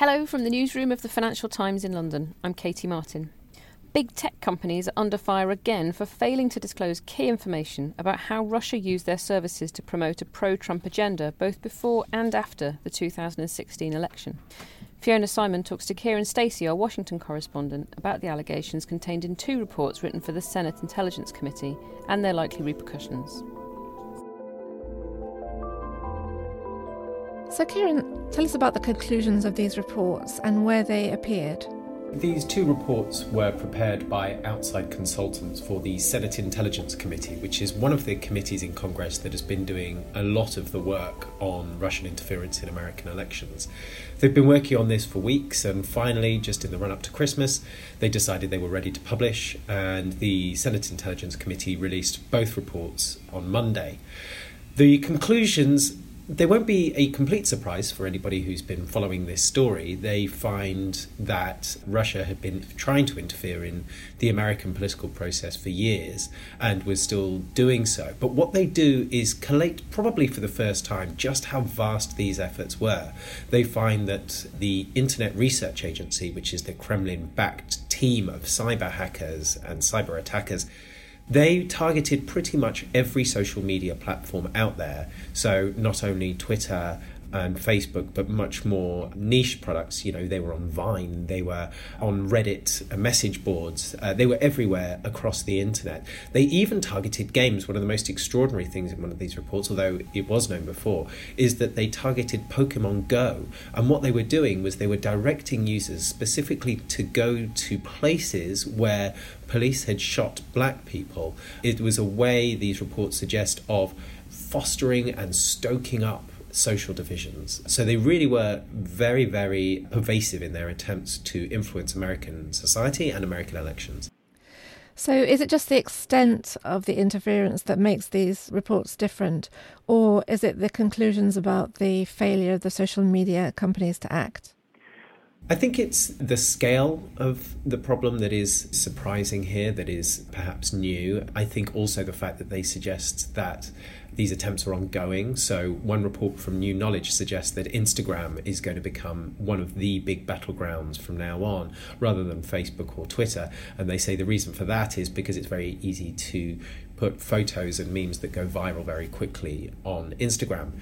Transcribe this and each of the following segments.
Hello from the newsroom of the Financial Times in London. I'm Katie Martin. Big tech companies are under fire again for failing to disclose key information about how Russia used their services to promote a pro Trump agenda both before and after the 2016 election. Fiona Symon talks to Kiran Stacey, our Washington correspondent, about the allegations contained in two reports written for the Senate Intelligence Committee and their likely repercussions. So, Kiran, tell us about the conclusions of these reports and where they appeared. These two reports were prepared by outside consultants for the Senate Intelligence Committee, which is one of the committees in Congress that has been doing a lot of the work on Russian interference in American elections. They've been working on this for weeks, and finally, just in the run up to Christmas, they decided they were ready to publish, and the Senate Intelligence Committee released both reports on Monday. The conclusions they won't be a complete surprise for anybody who's been following this story. They find that Russia had been trying to interfere in the American political process for years and was still doing so. But what they do is collate, probably for the first time, just how vast these efforts were. They find that the Internet Research Agency, which is the Kremlin backed team of cyber hackers and cyber attackers, they targeted pretty much every social media platform out there. So not only Twitter and Facebook, but much more niche products. You know, they were on Vine, they were on Reddit message boards, uh, they were everywhere across the internet. They even targeted games. One of the most extraordinary things in one of these reports, although it was known before, is that they targeted Pokemon Go. And what they were doing was they were directing users specifically to go to places where police had shot black people. It was a way, these reports suggest, of fostering and stoking up social divisions. So they really were very, very pervasive in their attempts to influence American society and American elections. So, is it just the extent of the interference that makes these reports different, or is it the conclusions about the failure of the social media companies to act? I think it's the scale of the problem that is surprising here, that is perhaps new. I think also the fact that they suggest that these attempts are ongoing. So, one report from New Knowledge suggests that Instagram is going to become one of the big battlegrounds from now on, rather than Facebook or Twitter. And they say the reason for that is because it's very easy to put photos and memes that go viral very quickly on Instagram.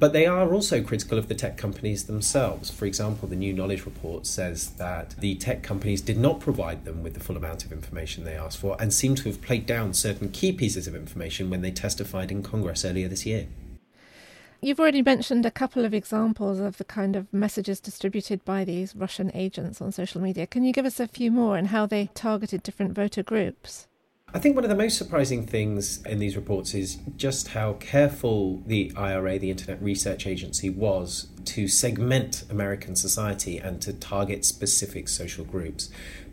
But they are also critical of the tech companies themselves. For example, the New Knowledge Report says that the tech companies did not provide them with the full amount of information they asked for and seem to have played down certain key pieces of information when they testified in Congress earlier this year. You've already mentioned a couple of examples of the kind of messages distributed by these Russian agents on social media. Can you give us a few more and how they targeted different voter groups? I think one of the most surprising things in these reports is just how careful the IRA, the Internet Research Agency, was to segment American society and to target specific social groups.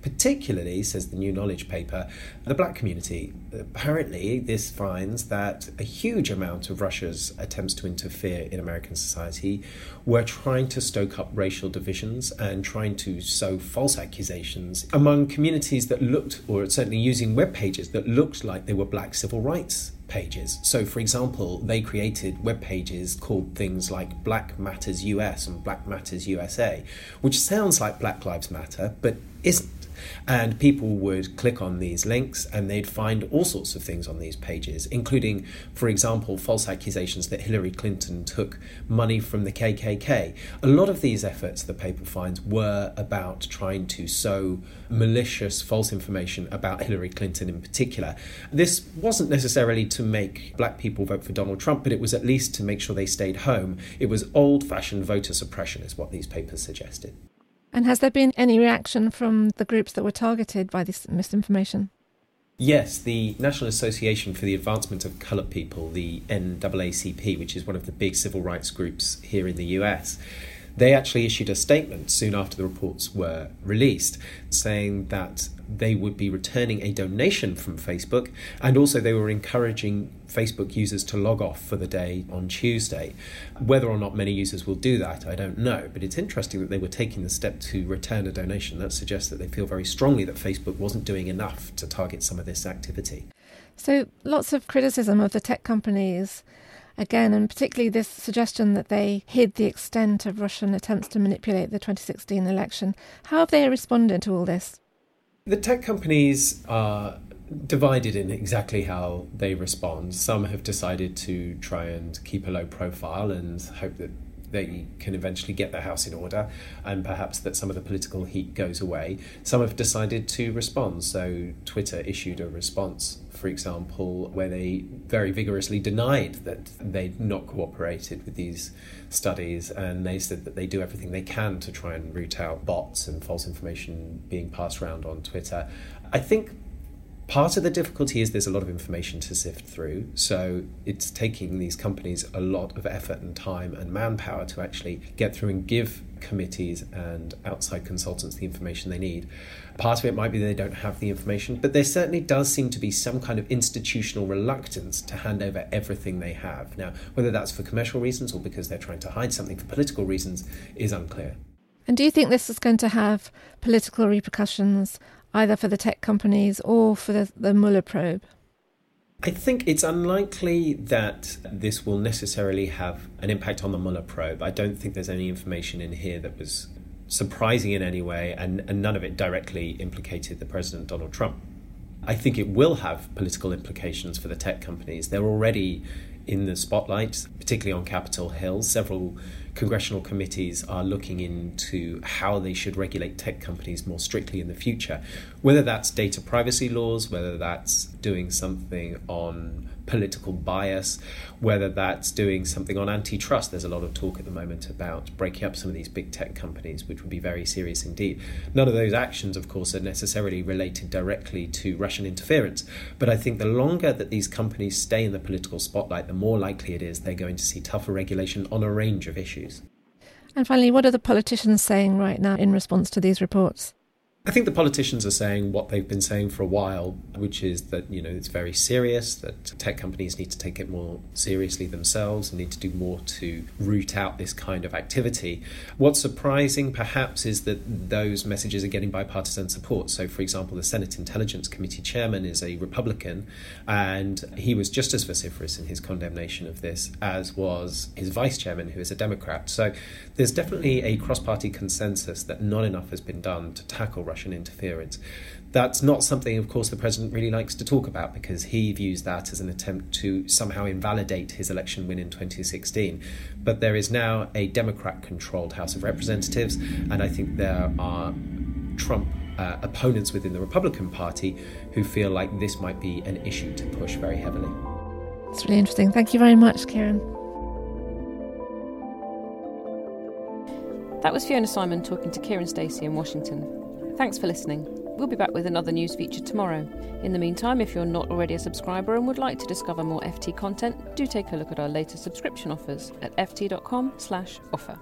Particularly, says the New Knowledge paper, the black community. Apparently, this finds that a huge amount of Russia's attempts to interfere in American society were trying to stoke up racial divisions and trying to sow false accusations among communities that looked, or certainly using web pages that looked like they were black civil rights pages. So, for example, they created web pages called things like Black Matters US and Black Matters USA, which sounds like Black Lives Matter, but isn't. And people would click on these links and they'd find all sorts of things on these pages, including, for example, false accusations that Hillary Clinton took money from the KKK. A lot of these efforts, the paper finds, were about trying to sow malicious false information about Hillary Clinton in particular. This wasn't necessarily to make black people vote for Donald Trump, but it was at least to make sure they stayed home. It was old fashioned voter suppression, is what these papers suggested. And has there been any reaction from the groups that were targeted by this misinformation? Yes, the National Association for the Advancement of Coloured People, the NAACP, which is one of the big civil rights groups here in the US, they actually issued a statement soon after the reports were released saying that they would be returning a donation from Facebook and also they were encouraging Facebook users to log off for the day on Tuesday. Whether or not many users will do that, I don't know, but it's interesting that they were taking the step to return a donation. That suggests that they feel very strongly that Facebook wasn't doing enough to target some of this activity. So, lots of criticism of the tech companies again, and particularly this suggestion that they hid the extent of Russian attempts to manipulate the 2016 election. How have they responded to all this? The tech companies are divided in exactly how they respond. Some have decided to try and keep a low profile and hope that they can eventually get their house in order and perhaps that some of the political heat goes away. Some have decided to respond. So, Twitter issued a response, for example, where they very vigorously denied that they'd not cooperated with these studies and they said that they do everything they can to try and root out bots and false information being passed around on Twitter. I think Part of the difficulty is there's a lot of information to sift through, so it's taking these companies a lot of effort and time and manpower to actually get through and give committees and outside consultants the information they need. Part of it might be they don't have the information, but there certainly does seem to be some kind of institutional reluctance to hand over everything they have. Now, whether that's for commercial reasons or because they're trying to hide something for political reasons is unclear. And do you think this is going to have political repercussions either for the tech companies or for the, the Mueller probe? I think it's unlikely that this will necessarily have an impact on the Mueller probe. I don't think there's any information in here that was surprising in any way, and, and none of it directly implicated the President Donald Trump. I think it will have political implications for the tech companies. They're already in the spotlight, particularly on Capitol Hill. Several congressional committees are looking into how they should regulate tech companies more strictly in the future, whether that's data privacy laws, whether that's doing something on political bias, whether that's doing something on antitrust. There's a lot of talk at the moment about breaking up some of these big tech companies, which would be very serious indeed. None of those actions, of course, are necessarily related directly to Russian interference, but I think the longer that these companies stay in the political spotlight, the more likely it is they're going to see tougher regulation on a range of issues. And finally, what are the politicians saying right now in response to these reports? I think the politicians are saying what they've been saying for a while, which is that you know it's very serious. That tech companies need to take it more seriously themselves and need to do more to root out this kind of activity. What's surprising, perhaps, is that those messages are getting bipartisan support. So, for example, the Senate Intelligence Committee chairman is a Republican, and he was just as vociferous in his condemnation of this as was his vice chairman, who is a Democrat. So, there's definitely a cross-party consensus that not enough has been done to tackle Russian interference. That's not something, of course, the president really likes to talk about because he views that as an attempt to somehow invalidate his election win in 2016. But there is now a Democrat controlled House of Representatives, and I think there are Trump uh, opponents within the Republican Party who feel like this might be an issue to push very heavily. It's really interesting. Thank you very much, Kiran. That was Fiona Symon talking to Kiran Stacey in Washington. Thanks for listening. We'll be back with another news feature tomorrow. In the meantime, if you're not already a subscriber and would like to discover more FT content, do take a look at our latest subscription offers at ft.com/offer.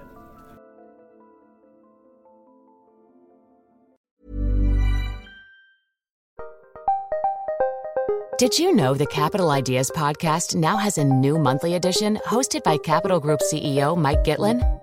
Did you know the Capital Ideas podcast now has a new monthly edition hosted by Capital Group CEO Mike Gitlin?